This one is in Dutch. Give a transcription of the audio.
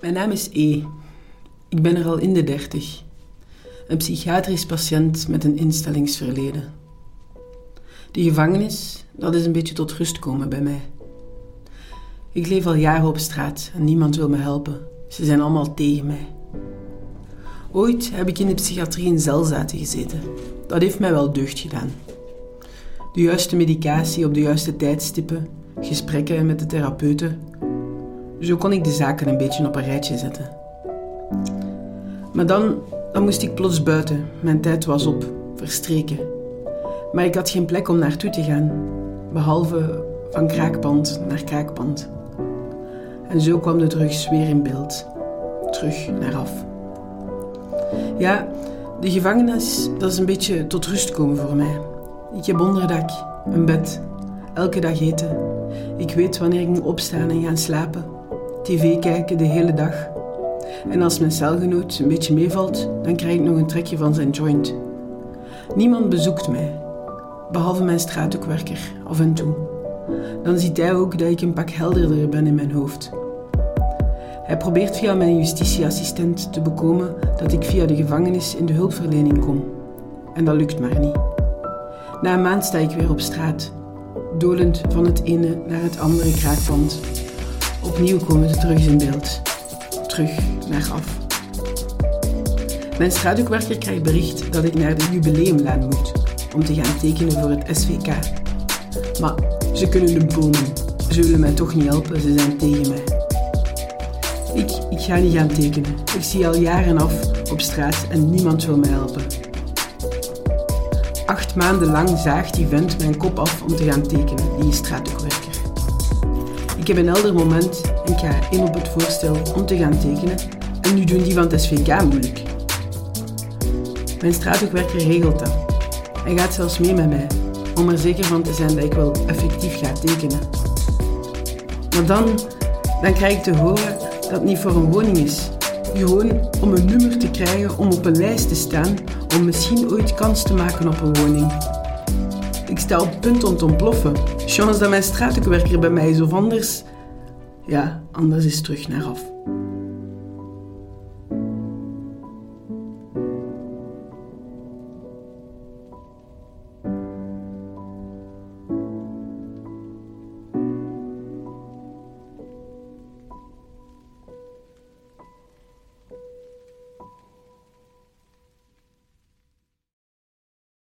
Mijn naam is E. Ik ben er al in de dertig. Een psychiatrisch patiënt met een instellingsverleden. Die gevangenis, dat is een beetje tot rust komen bij mij. Ik leef al jaren op straat en niemand wil me helpen. Ze zijn allemaal tegen mij. Ooit heb ik in de psychiatrie in zelzaten gezeten. Dat heeft mij wel deugd gedaan. De juiste medicatie op de juiste tijdstippen, gesprekken met de therapeuten. Zo kon ik de zaken een beetje op een rijtje zetten. Maar dan, dan moest ik plots buiten. Mijn tijd was op, verstreken. Maar ik had geen plek om naartoe te gaan, behalve van kraakpand naar kraakpand. En zo kwam de drugs weer in beeld. Terug naar af. Ja, de gevangenis, dat is een beetje tot rust komen voor mij. Ik heb onderdak, een bed, elke dag eten. Ik weet wanneer ik moet opstaan en gaan slapen. TV kijken de hele dag. En als mijn celgenoot een beetje meevalt, dan krijg ik nog een trekje van zijn joint. Niemand bezoekt mij, behalve mijn straathoekwerker af en toe. Dan ziet hij ook dat ik een pak helderder ben in mijn hoofd. Hij probeert via mijn justitieassistent te bekomen dat ik via de gevangenis in de hulpverlening kom. En dat lukt maar niet. Na een maand sta ik weer op straat, dolend van het ene naar het andere kraakpand. Opnieuw komen de drugs in beeld. Terug naar af. Mijn straathoekwerker krijgt bericht dat ik naar de jubileumlaan moet om te gaan tekenen voor het SVK. Maar ze kunnen de bomen. Ze willen mij toch niet helpen, ze zijn tegen mij. Ik, ik ga niet gaan tekenen. Ik zie al jaren af op straat en niemand wil mij helpen. Acht maanden lang zaagt die vent mijn kop af om te gaan tekenen, die straathoekwerker. Ik heb een helder moment en ik ga in op het voorstel om te gaan tekenen en nu doen die van het SVK moeilijk. Mijn straathoekwerker regelt dat. Hij gaat zelfs mee met mij, om er zeker van te zijn dat ik wel effectief ga tekenen. Maar dan, dan krijg ik te horen dat het niet voor een woning is. Gewoon om een nummer te krijgen, om op een lijst te staan, om misschien ooit kans te maken op een woning. Ik sta op het punt om te ontploffen. Chance dat mijn straathoekwerker bij mij is of anders. Ja, anders is terug naar af.